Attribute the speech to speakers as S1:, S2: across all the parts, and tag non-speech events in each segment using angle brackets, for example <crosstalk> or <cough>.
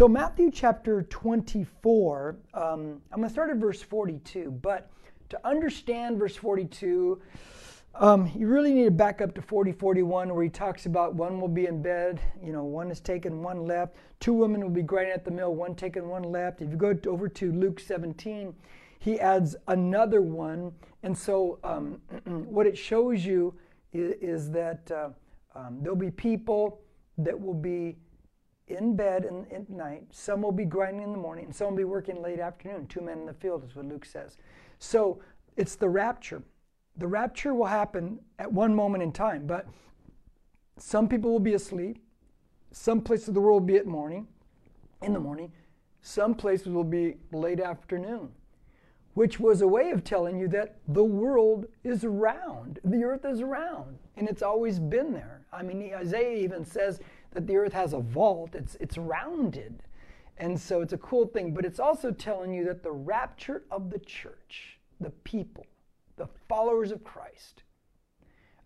S1: So, Matthew chapter 24, um, I'm going to start at verse 42, but to understand verse 42, um, you really need to back up to 40, 41, where he talks about one will be in bed, you know, one is taken, one left. Two women will be grinding at the mill, one taken, one left. If you go over to Luke 17, he adds another one. And so, um, <clears throat> what it shows you is, is that uh, um, there'll be people that will be in bed in, at night. Some will be grinding in the morning, and some will be working late afternoon. Two men in the field is what Luke says. So it's the rapture. The rapture will happen at one moment in time, but some people will be asleep. Some places of the world will be at morning, in the morning. Some places will be late afternoon, which was a way of telling you that the world is round. The earth is round, and it's always been there. I mean, Isaiah even says that the earth has a vault, it's, it's rounded. And so it's a cool thing, but it's also telling you that the rapture of the church, the people, the followers of Christ,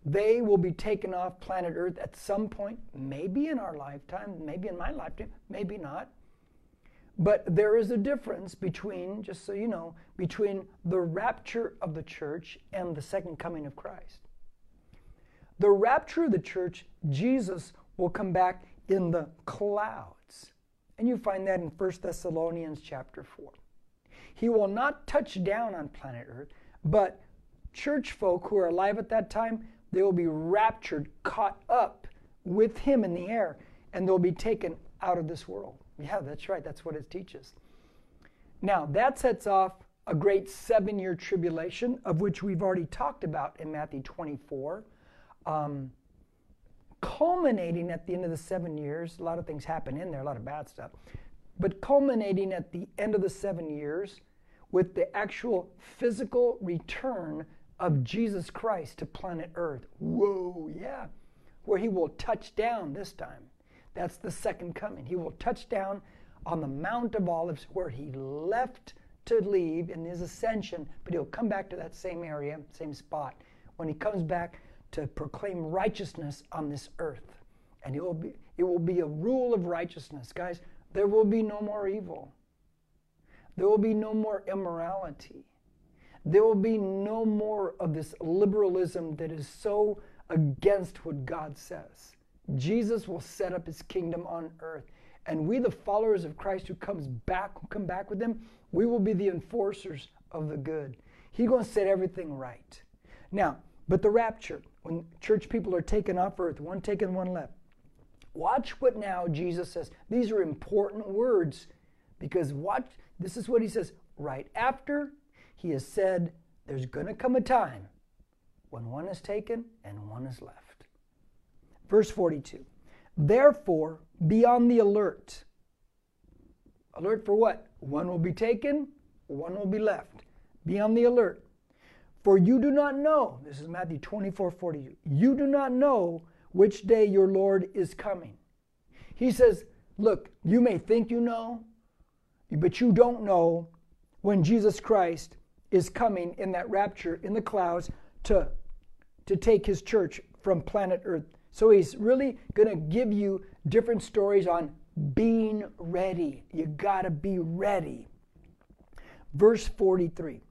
S1: they will be taken off planet Earth at some point, maybe in our lifetime, maybe in my lifetime, maybe not. But there is a difference between, just so you know, between the rapture of the church and the second coming of Christ. The rapture of the church, Jesus will come back in the clouds. And you find that in 1 Thessalonians chapter 4. He will not touch down on planet Earth, but church folk who are alive at that time, they will be raptured, caught up with him in the air, and they'll be taken out of this world. Yeah, that's right. That's what it teaches. Now, that sets off a great seven year tribulation, of which we've already talked about in Matthew 24. Um, culminating at the end of the seven years, a lot of things happen in there, a lot of bad stuff, but culminating at the end of the seven years with the actual physical return of Jesus Christ to planet Earth. Whoa, yeah. Where he will touch down this time. That's the second coming. He will touch down on the Mount of Olives where he left to leave in his ascension, but he'll come back to that same area, same spot. When he comes back, to proclaim righteousness on this earth. And it will be, it will be a rule of righteousness. Guys, there will be no more evil. There will be no more immorality. There will be no more of this liberalism that is so against what God says. Jesus will set up his kingdom on earth. And we, the followers of Christ who comes back, who come back with him, we will be the enforcers of the good. He's going to set everything right. Now, but the rapture, when church people are taken off earth, one taken, one left. Watch what now Jesus says. These are important words because watch, this is what he says right after he has said, There's going to come a time when one is taken and one is left. Verse 42 Therefore, be on the alert. Alert for what? One will be taken, one will be left. Be on the alert. For you do not know, this is Matthew 24 40, you do not know which day your Lord is coming. He says, Look, you may think you know, but you don't know when Jesus Christ is coming in that rapture in the clouds to, to take his church from planet Earth. So he's really going to give you different stories on being ready. You got to be ready. Verse 43.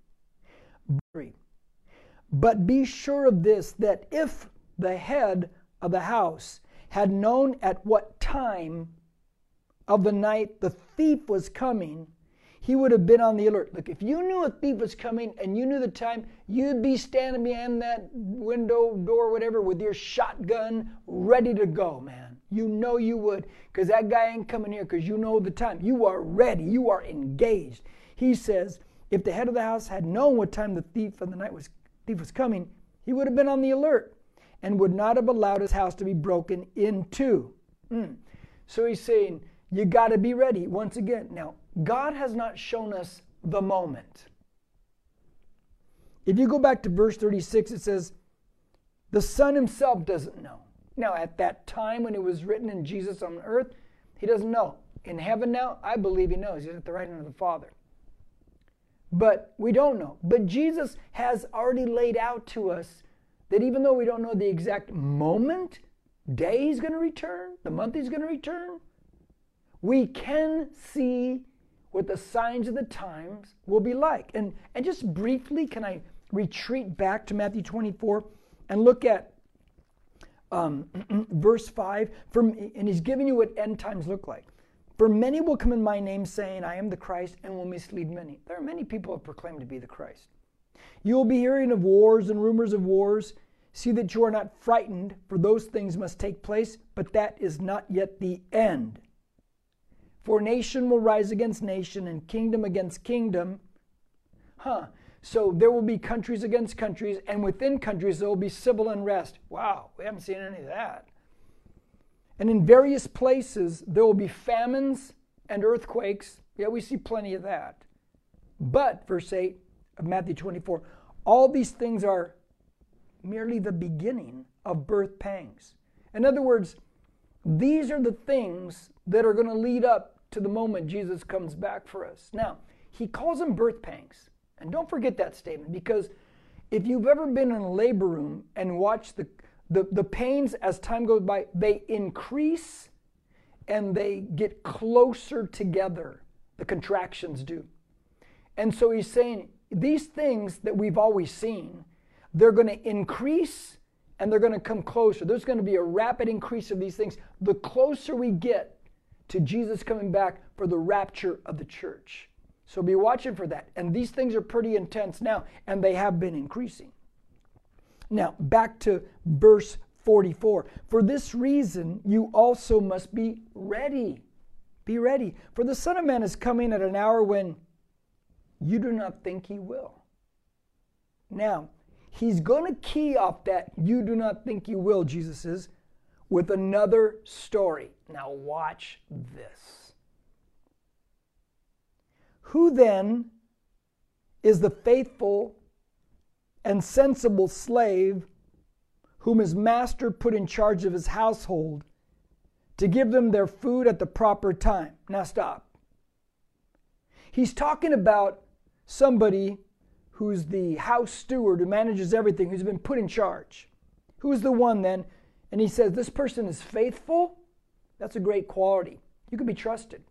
S1: But be sure of this that if the head of the house had known at what time of the night the thief was coming, he would have been on the alert. Look, if you knew a thief was coming and you knew the time, you'd be standing behind that window, door, whatever, with your shotgun ready to go, man. You know you would, because that guy ain't coming here because you know the time. You are ready, you are engaged. He says, if the head of the house had known what time the thief of the night was thief was coming, he would have been on the alert and would not have allowed his house to be broken into. Mm. So he's saying, you got to be ready. Once again, now, God has not shown us the moment. If you go back to verse 36, it says, the Son himself doesn't know. Now, at that time when it was written in Jesus on earth, he doesn't know. In heaven now, I believe he knows. He's at the right hand of the Father. But we don't know. But Jesus has already laid out to us that even though we don't know the exact moment, day he's going to return, the month he's going to return, we can see what the signs of the times will be like. And, and just briefly, can I retreat back to Matthew 24 and look at um, <clears throat> verse 5? From, and he's giving you what end times look like. For many will come in my name, saying, I am the Christ, and will mislead many. There are many people who have proclaimed to be the Christ. You will be hearing of wars and rumors of wars. See that you are not frightened, for those things must take place, but that is not yet the end. For nation will rise against nation, and kingdom against kingdom. Huh. So there will be countries against countries, and within countries there will be civil unrest. Wow, we haven't seen any of that. And in various places, there will be famines and earthquakes. Yeah, we see plenty of that. But, verse 8 of Matthew 24, all these things are merely the beginning of birth pangs. In other words, these are the things that are going to lead up to the moment Jesus comes back for us. Now, he calls them birth pangs. And don't forget that statement because if you've ever been in a labor room and watched the the, the pains as time goes by, they increase and they get closer together. The contractions do. And so he's saying these things that we've always seen, they're going to increase and they're going to come closer. There's going to be a rapid increase of these things the closer we get to Jesus coming back for the rapture of the church. So be watching for that. And these things are pretty intense now, and they have been increasing. Now, back to verse 44. For this reason, you also must be ready. Be ready. For the Son of Man is coming at an hour when you do not think he will. Now, he's going to key off that you do not think you will, Jesus is, with another story. Now, watch this. Who then is the faithful and sensible slave whom his master put in charge of his household to give them their food at the proper time. Now, stop. He's talking about somebody who's the house steward who manages everything, who's been put in charge. Who's the one then? And he says, This person is faithful. That's a great quality. You can be trusted.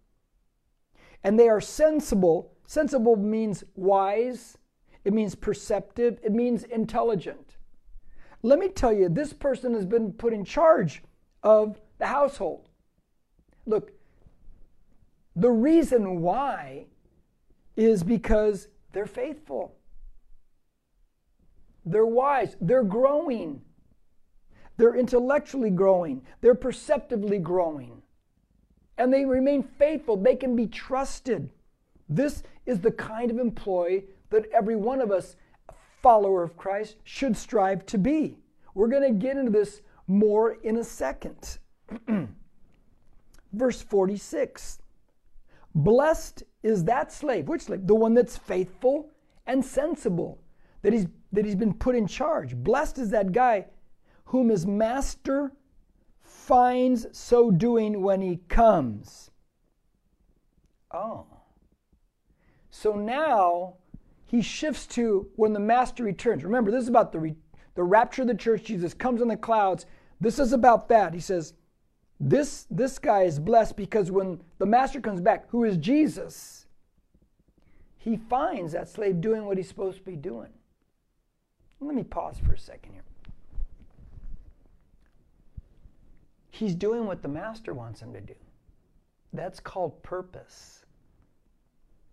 S1: And they are sensible. Sensible means wise, it means perceptive, it means intelligent. Let me tell you, this person has been put in charge of the household. Look, the reason why is because they're faithful. They're wise. They're growing. They're intellectually growing. They're perceptively growing. And they remain faithful. They can be trusted. This is the kind of employee that every one of us, follower of Christ, should strive to be. We're going to get into this more in a second. <clears throat> Verse 46 Blessed is that slave. Which slave? The one that's faithful and sensible, that he's, that he's been put in charge. Blessed is that guy whom his master finds so doing when he comes. Oh. So now he shifts to when the master returns. Remember, this is about the, re- the rapture of the church. Jesus comes in the clouds. This is about that. He says, this, this guy is blessed because when the master comes back, who is Jesus, he finds that slave doing what he's supposed to be doing. Let me pause for a second here. He's doing what the master wants him to do. That's called purpose.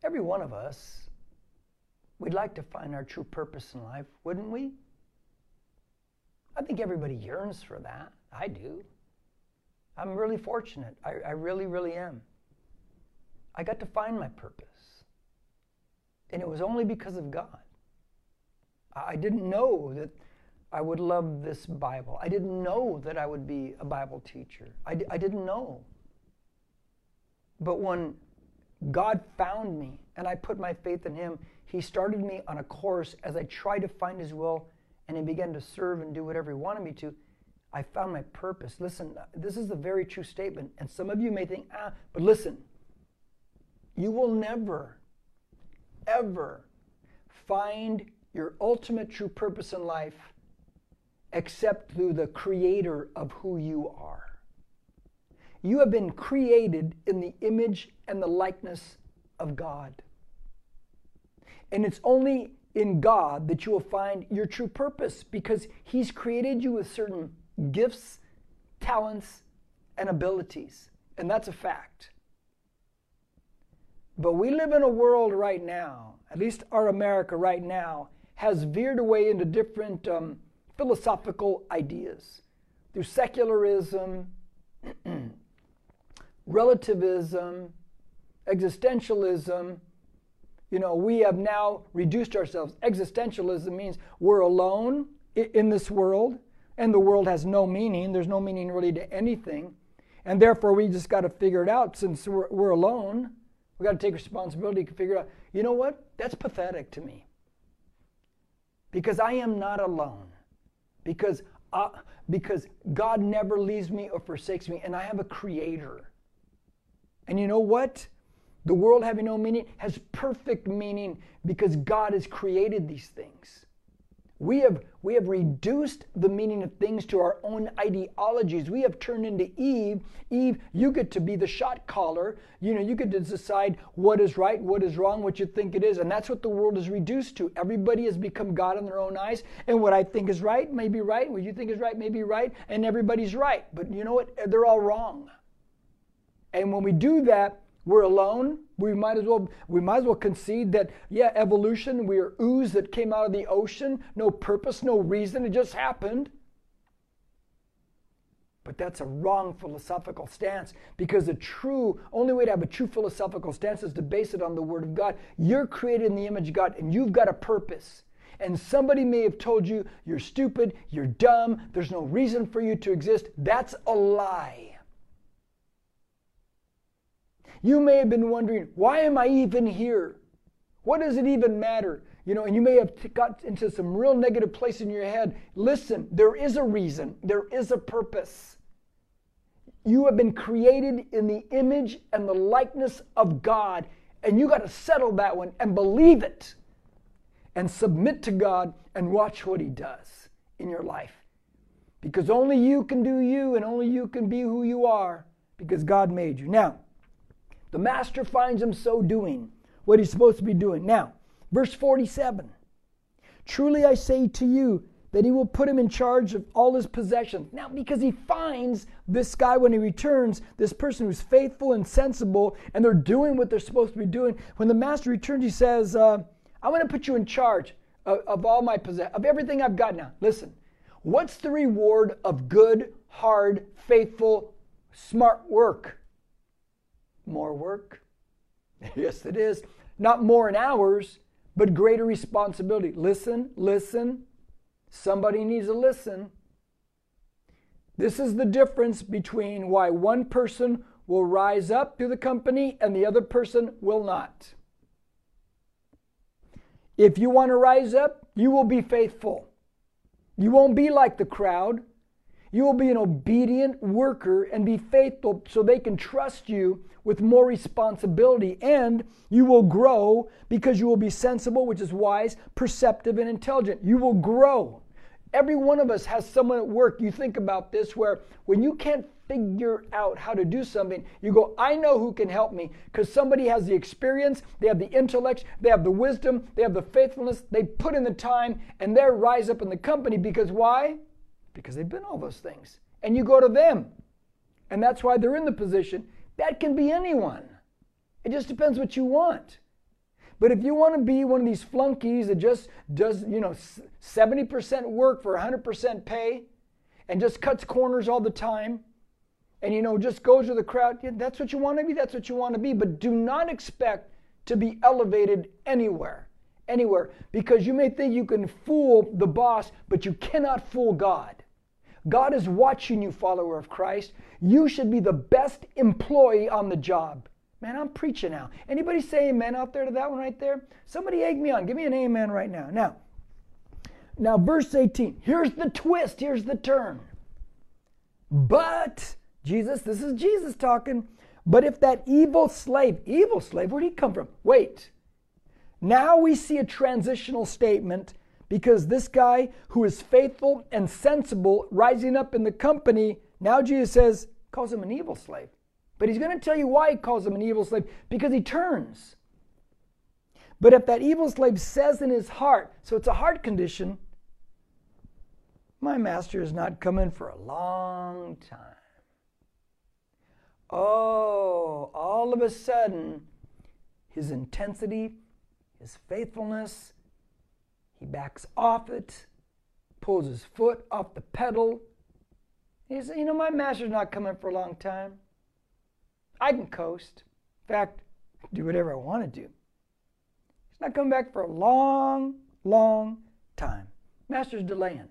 S1: Every one of us We'd like to find our true purpose in life, wouldn't we? I think everybody yearns for that. I do. I'm really fortunate. I, I really, really am. I got to find my purpose. And it was only because of God. I didn't know that I would love this Bible. I didn't know that I would be a Bible teacher. I d- I didn't know. But when God found me and I put my faith in Him, he started me on a course as I tried to find His will and He began to serve and do whatever He wanted me to. I found my purpose. Listen, this is a very true statement. And some of you may think, ah, but listen, you will never, ever find your ultimate true purpose in life except through the creator of who you are. You have been created in the image and the likeness of God. And it's only in God that you will find your true purpose because He's created you with certain gifts, talents, and abilities. And that's a fact. But we live in a world right now, at least our America right now, has veered away into different um, philosophical ideas through secularism, <clears throat> relativism, existentialism. You know, we have now reduced ourselves. Existentialism means we're alone in this world, and the world has no meaning. There's no meaning really to anything. And therefore, we just got to figure it out since we're, we're alone. We got to take responsibility to figure out, you know what? That's pathetic to me. Because I am not alone. Because, uh, because God never leaves me or forsakes me, and I have a creator. And you know what? The world having no meaning has perfect meaning because God has created these things. We have, we have reduced the meaning of things to our own ideologies. We have turned into Eve. Eve, you get to be the shot caller. You know, you get to decide what is right, what is wrong, what you think it is. And that's what the world is reduced to. Everybody has become God in their own eyes. And what I think is right may be right. What you think is right may be right. And everybody's right. But you know what? They're all wrong. And when we do that, we're alone. We might as well we might as well concede that yeah, evolution, we are ooze that came out of the ocean, no purpose, no reason, it just happened. But that's a wrong philosophical stance because the true only way to have a true philosophical stance is to base it on the word of God. You're created in the image of God and you've got a purpose. And somebody may have told you you're stupid, you're dumb, there's no reason for you to exist. That's a lie. You may have been wondering, why am I even here? What does it even matter? You know, and you may have got into some real negative place in your head. Listen, there is a reason, there is a purpose. You have been created in the image and the likeness of God, and you got to settle that one and believe it and submit to God and watch what He does in your life. Because only you can do you, and only you can be who you are because God made you. Now, the master finds him so doing what he's supposed to be doing. Now, verse 47 Truly I say to you that he will put him in charge of all his possessions. Now, because he finds this guy when he returns, this person who's faithful and sensible, and they're doing what they're supposed to be doing. When the master returns, he says, uh, I'm going to put you in charge of, of all my possessions, of everything I've got now. Listen, what's the reward of good, hard, faithful, smart work? More work? <laughs> yes, it is. Not more in hours, but greater responsibility. Listen, listen. Somebody needs to listen. This is the difference between why one person will rise up through the company and the other person will not. If you want to rise up, you will be faithful. You won't be like the crowd. You will be an obedient worker and be faithful so they can trust you with more responsibility. And you will grow because you will be sensible, which is wise, perceptive, and intelligent. You will grow. Every one of us has someone at work. You think about this where when you can't figure out how to do something, you go, I know who can help me because somebody has the experience, they have the intellect, they have the wisdom, they have the faithfulness, they put in the time, and they rise up in the company because why? Because they've been all those things. And you go to them. And that's why they're in the position. That can be anyone. It just depends what you want. But if you want to be one of these flunkies that just does, you know, 70% work for 100% pay and just cuts corners all the time and, you know, just goes with the crowd, yeah, that's what you want to be, that's what you want to be. But do not expect to be elevated anywhere. Anywhere. Because you may think you can fool the boss, but you cannot fool God. God is watching you, follower of Christ. You should be the best employee on the job. Man, I'm preaching now. Anybody say amen out there to that one right there? Somebody egg me on. Give me an amen right now. Now, now verse 18. Here's the twist. Here's the turn. But Jesus, this is Jesus talking. But if that evil slave, evil slave, where'd he come from? Wait. Now we see a transitional statement because this guy who is faithful and sensible, rising up in the company, now Jesus says, calls him an evil slave. But he's going to tell you why he calls him an evil slave because he turns. But if that evil slave says in his heart, so it's a heart condition, my master is not coming for a long time. Oh, all of a sudden, his intensity, his faithfulness, he backs off it, pulls his foot off the pedal. He says, You know, my master's not coming for a long time. I can coast. In fact, do whatever I want to do. He's not coming back for a long, long time. Master's delaying.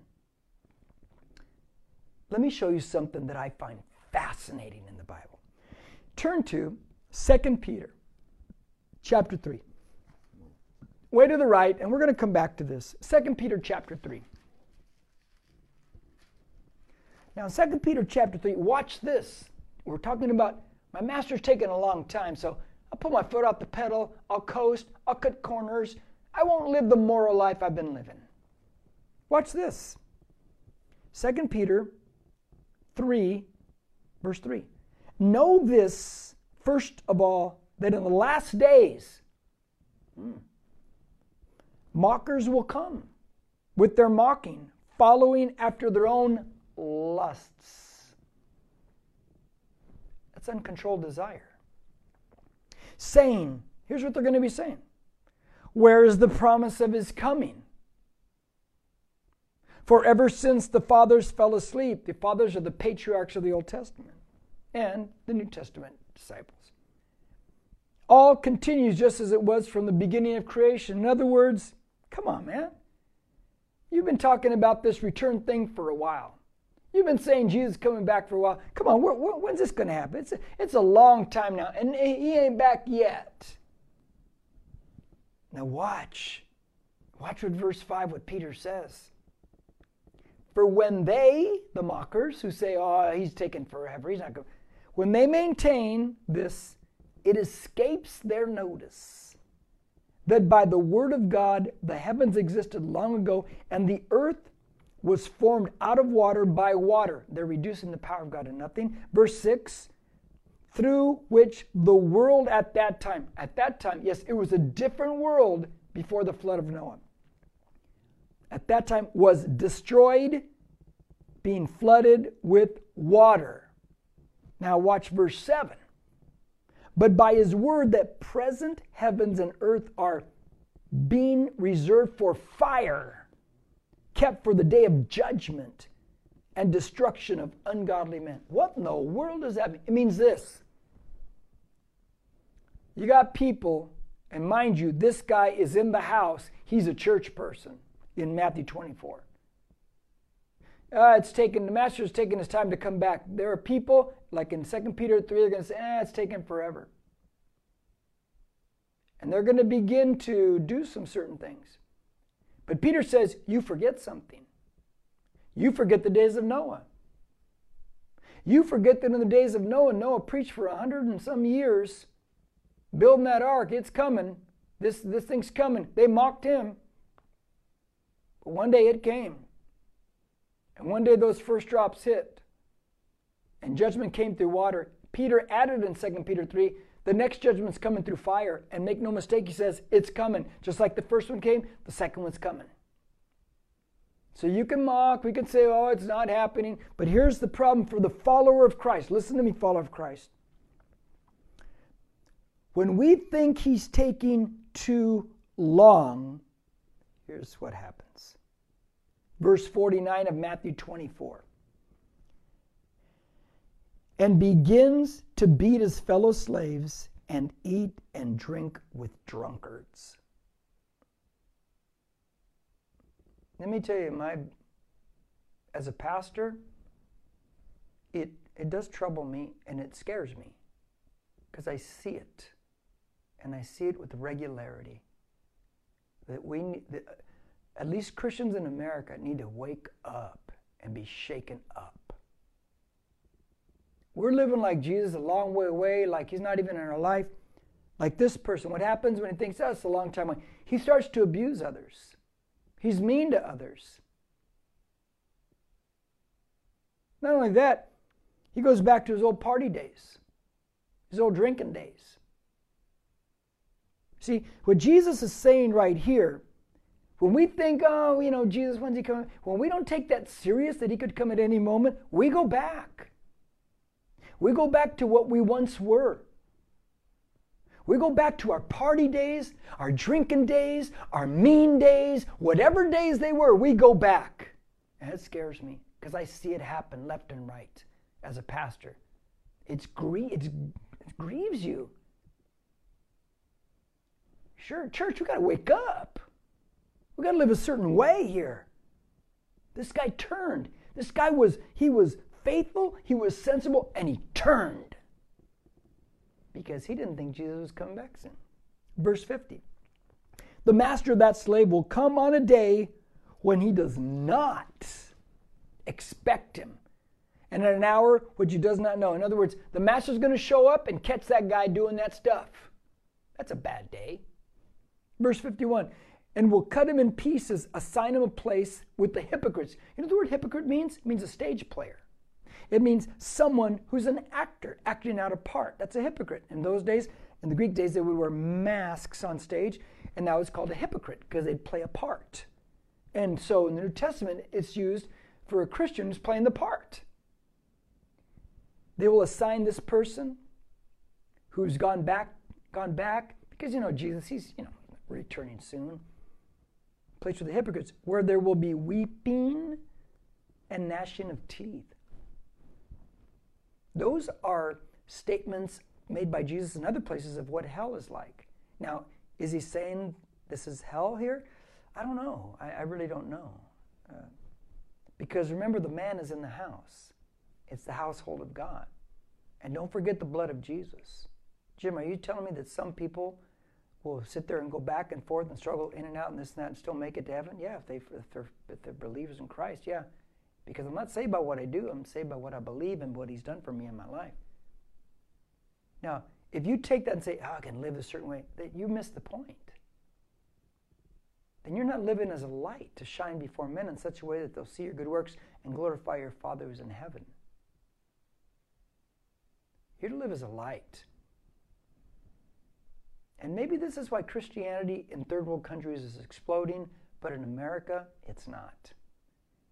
S1: Let me show you something that I find fascinating in the Bible. Turn to 2 Peter chapter 3. Way to the right, and we're going to come back to this. 2 Peter chapter 3. Now, in 2 Peter chapter 3, watch this. We're talking about my master's taking a long time, so I'll put my foot off the pedal, I'll coast, I'll cut corners. I won't live the moral life I've been living. Watch this. 2 Peter 3, verse 3. Know this, first of all, that in the last days, hmm, mockers will come with their mocking, following after their own lusts. That's uncontrolled desire. Saying, here's what they're going to be saying Where is the promise of his coming? For ever since the fathers fell asleep, the fathers are the patriarchs of the Old Testament and the New Testament disciples. All continues just as it was from the beginning of creation. In other words, come on, man. You've been talking about this return thing for a while. You've been saying Jesus is coming back for a while. Come on, when's this going to happen? It's a, it's a long time now, and he ain't back yet. Now, watch. Watch what verse 5, what Peter says. For when they, the mockers, who say, oh, he's taken forever, he's not going, when they maintain this, it escapes their notice that by the word of God the heavens existed long ago and the earth was formed out of water by water. They're reducing the power of God to nothing. Verse 6 through which the world at that time, at that time, yes, it was a different world before the flood of Noah at that time was destroyed, being flooded with water. Now, watch verse 7. But by his word, that present heavens and earth are being reserved for fire, kept for the day of judgment and destruction of ungodly men. What in the world does that mean? It means this. You got people, and mind you, this guy is in the house, he's a church person in Matthew 24. Uh, it's taken the master's taking his time to come back. There are people like in 2 Peter 3, they're going to say, eh, it's taken forever. And they're going to begin to do some certain things. But Peter says, you forget something. You forget the days of Noah. You forget that in the days of Noah, Noah preached for a hundred and some years, building that ark. It's coming. This, this thing's coming. They mocked him. But one day it came. And one day those first drops hit. And judgment came through water. Peter added in 2 Peter 3 the next judgment's coming through fire. And make no mistake, he says, it's coming. Just like the first one came, the second one's coming. So you can mock, we can say, oh, it's not happening. But here's the problem for the follower of Christ. Listen to me, follower of Christ. When we think he's taking too long, here's what happens verse 49 of Matthew 24. And begins to beat his fellow slaves and eat and drink with drunkards. Let me tell you, my as a pastor, it it does trouble me and it scares me because I see it and I see it with regularity. That we that, at least Christians in America need to wake up and be shaken up. We're living like Jesus a long way away, like he's not even in our life. Like this person, what happens when he thinks that's oh, a long time away? He starts to abuse others. He's mean to others. Not only that, He goes back to his old party days, his old drinking days. See, what Jesus is saying right here, when we think, oh, you know, Jesus, when's he coming? When we don't take that serious that he could come at any moment, we go back. We go back to what we once were. We go back to our party days, our drinking days, our mean days, whatever days they were, we go back. And it scares me because I see it happen left and right as a pastor. It's grie- it's, it grieves you. Sure, church, we got to wake up. We got to live a certain way here. This guy turned. This guy was he was faithful, he was sensible, and he turned. Because he didn't think Jesus was coming back soon. Verse 50. The master of that slave will come on a day when he does not expect him. And at an hour which he does not know. In other words, the master's going to show up and catch that guy doing that stuff. That's a bad day. Verse 51 and will cut him in pieces, assign him a place with the hypocrites. You know the word hypocrite means? It means a stage player. It means someone who's an actor, acting out a part. That's a hypocrite. In those days, in the Greek days, they would wear masks on stage, and that was called a hypocrite because they'd play a part. And so in the New Testament, it's used for a Christian who's playing the part. They will assign this person who's gone back, gone back, because you know Jesus, he's you know returning soon. Place for the hypocrites, where there will be weeping and gnashing of teeth. Those are statements made by Jesus in other places of what hell is like. Now, is he saying this is hell here? I don't know. I, I really don't know. Uh, because remember, the man is in the house, it's the household of God. And don't forget the blood of Jesus. Jim, are you telling me that some people will sit there and go back and forth and struggle in and out and this and that and still make it to heaven? Yeah, if, they, if, they're, if they're believers in Christ, yeah. Because I'm not saved by what I do, I'm saved by what I believe and what He's done for me in my life. Now, if you take that and say, oh, I can live a certain way, that you miss the point. Then you're not living as a light to shine before men in such a way that they'll see your good works and glorify your Father who's in heaven. You're to live as a light. And maybe this is why Christianity in third world countries is exploding, but in America, it's not.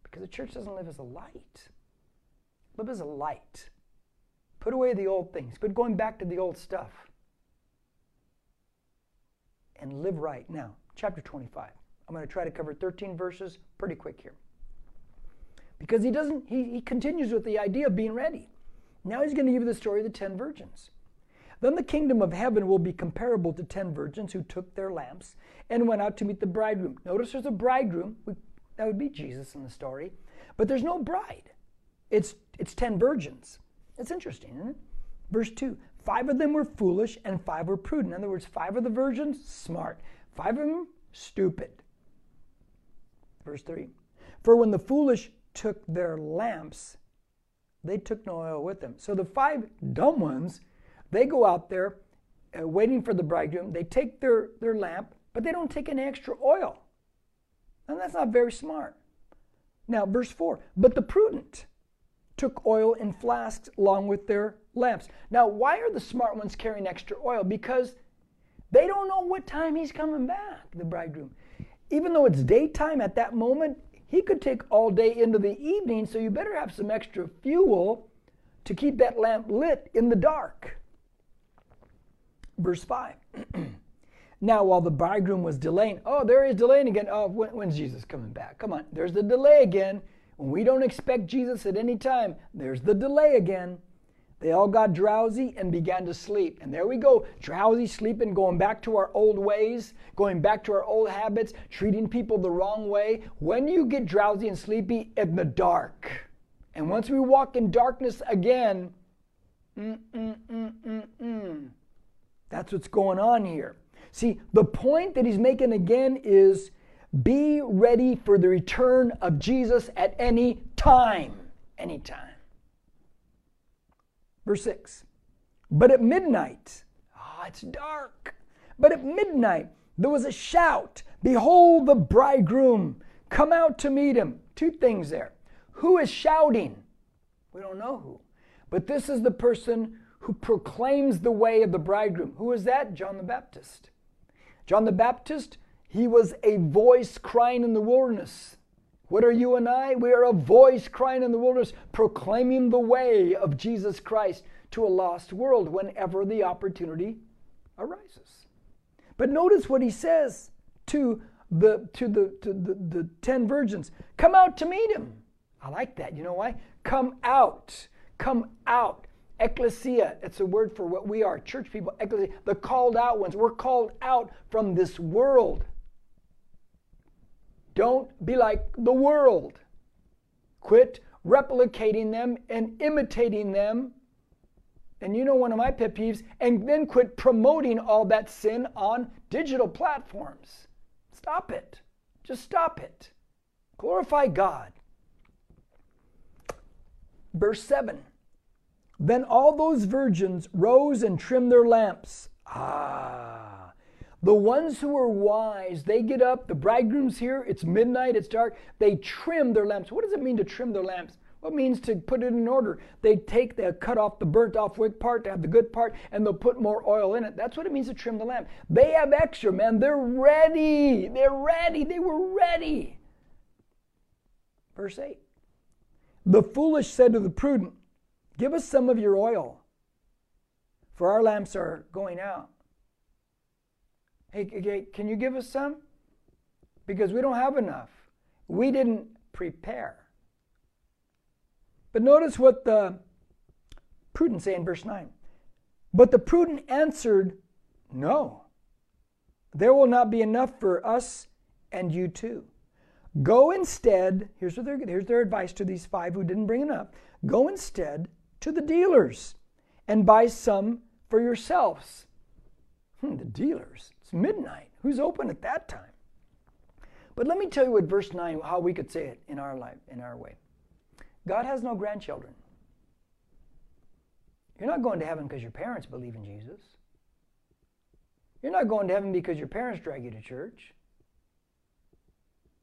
S1: Because the church doesn't live as a light. Live as a light. Put away the old things. Quit going back to the old stuff. And live right. Now, chapter 25. I'm going to try to cover 13 verses pretty quick here. Because he doesn't, he, he continues with the idea of being ready. Now he's going to give you the story of the ten virgins. Then the kingdom of heaven will be comparable to ten virgins who took their lamps and went out to meet the bridegroom. Notice there's a bridegroom. That would be Jesus in the story. But there's no bride. It's, it's ten virgins. It's interesting, isn't it? Verse 2 Five of them were foolish and five were prudent. In other words, five of the virgins, smart. Five of them, stupid. Verse 3 For when the foolish took their lamps, they took no oil with them. So the five dumb ones, they go out there uh, waiting for the bridegroom. They take their, their lamp, but they don't take any extra oil. And that's not very smart. Now, verse 4 But the prudent took oil in flasks along with their lamps. Now, why are the smart ones carrying extra oil? Because they don't know what time he's coming back, the bridegroom. Even though it's daytime at that moment, he could take all day into the evening, so you better have some extra fuel to keep that lamp lit in the dark. Verse 5. <clears throat> Now, while the bridegroom was delaying, oh, there he is delaying again. Oh, when, when's Jesus coming back? Come on, there's the delay again. When we don't expect Jesus at any time, there's the delay again. They all got drowsy and began to sleep. And there we go, drowsy, sleeping, going back to our old ways, going back to our old habits, treating people the wrong way. When you get drowsy and sleepy in the dark, and once we walk in darkness again, mm, mm, mm, mm, mm. That's what's going on here. See, the point that he's making again is be ready for the return of Jesus at any time. Anytime. Verse 6. But at midnight, ah, oh, it's dark. But at midnight, there was a shout Behold the bridegroom, come out to meet him. Two things there. Who is shouting? We don't know who. But this is the person who proclaims the way of the bridegroom. Who is that? John the Baptist. John the Baptist, he was a voice crying in the wilderness. What are you and I? We are a voice crying in the wilderness, proclaiming the way of Jesus Christ to a lost world whenever the opportunity arises. But notice what he says to the to the to the, the ten virgins. Come out to meet him. I like that. You know why? Come out. Come out. Ecclesia, it's a word for what we are, church people, ecclesia, the called out ones. We're called out from this world. Don't be like the world. Quit replicating them and imitating them. And you know one of my pet peeves, and then quit promoting all that sin on digital platforms. Stop it. Just stop it. Glorify God. Verse 7 Then all those virgins rose and trimmed their lamps. Ah, the ones who are wise, they get up, the bridegroom's here, it's midnight, it's dark, they trim their lamps. What does it mean to trim their lamps? What means to put it in order? They take, they cut off the burnt off wick part to have the good part, and they'll put more oil in it. That's what it means to trim the lamp. They have extra, man. They're ready. They're ready. They were ready. Verse 8 The foolish said to the prudent, Give us some of your oil, for our lamps are going out. Hey, can you give us some? Because we don't have enough. We didn't prepare. But notice what the prudent say in verse 9. But the prudent answered, No, there will not be enough for us and you too. Go instead, here's, what their, here's their advice to these five who didn't bring enough. Go instead to the dealers and buy some for yourselves. Hmm, the dealers. It's midnight. Who's open at that time? But let me tell you what verse 9, how we could say it in our life, in our way. God has no grandchildren. You're not going to heaven because your parents believe in Jesus. You're not going to heaven because your parents drag you to church.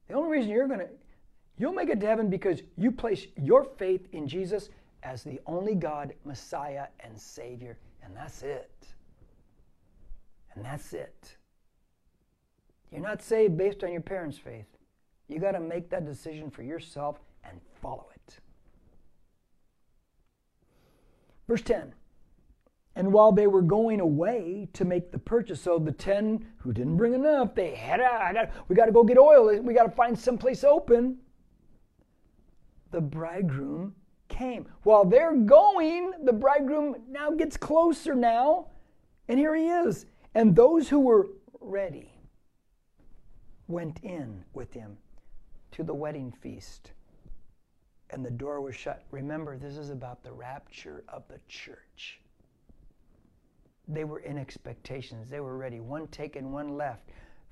S1: The only reason you're going to, you'll make it to heaven because you place your faith in Jesus as the only God, Messiah, and Savior, and that's it. And that's it. You're not saved based on your parents' faith. You got to make that decision for yourself and follow it. Verse 10 And while they were going away to make the purchase, so the 10 who didn't bring enough, they head ah, out. We got to go get oil. We got to find someplace open. The bridegroom came. While they're going, the bridegroom now gets closer now. And here he is. And those who were ready went in with him to the wedding feast. And the door was shut. Remember, this is about the rapture of the church. They were in expectations. They were ready. One taken, one left.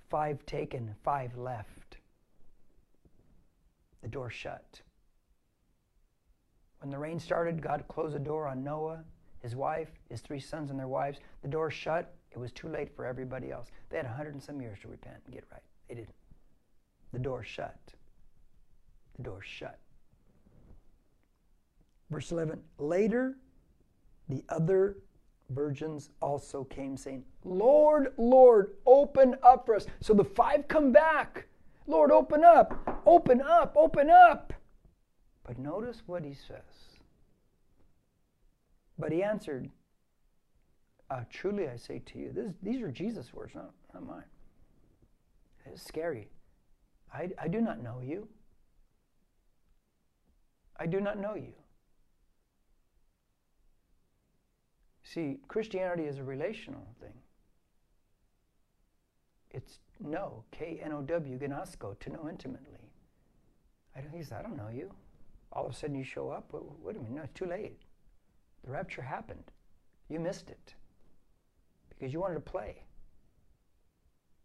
S1: Five taken, five left. The door shut. When the rain started, God closed the door on Noah, his wife, his three sons, and their wives. The door shut. It was too late for everybody else. They had a hundred and some years to repent and get right. They didn't. The door shut. The door shut. Verse 11 Later, the other virgins also came, saying, Lord, Lord, open up for us. So the five come back. Lord, open up, open up, open up. But notice what he says. But he answered, uh, truly I say to you, this, these are Jesus' words, not, not mine. It's scary. I, I do not know you. I do not know you. See, Christianity is a relational thing. It's know, K N O W, gnosko, to know intimately. I don't, he says, I don't know you. All of a sudden you show up. Wait, a minute, no, it's too late. The rapture happened. You missed it because you wanted to play,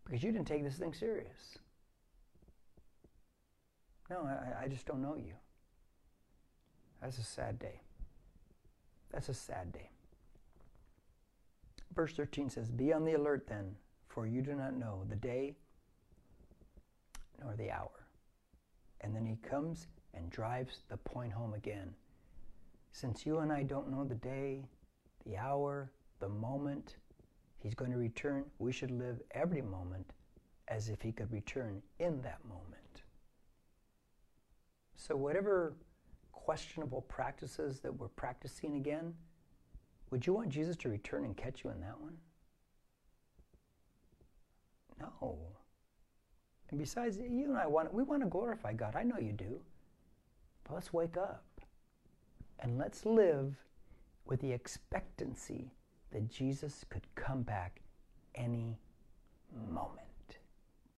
S1: because you didn't take this thing serious. No, I, I just don't know you. That's a sad day. That's a sad day. Verse 13 says, Be on the alert then, for you do not know the day nor the hour. And then he comes and drives the point home again. since you and I don't know the day, the hour, the moment He's going to return, we should live every moment as if He could return in that moment. So, whatever questionable practices that we're practicing again, would you want Jesus to return and catch you in that one? No. And besides, you and I want we want to glorify God. I know you do. Let's wake up and let's live with the expectancy that Jesus could come back any moment.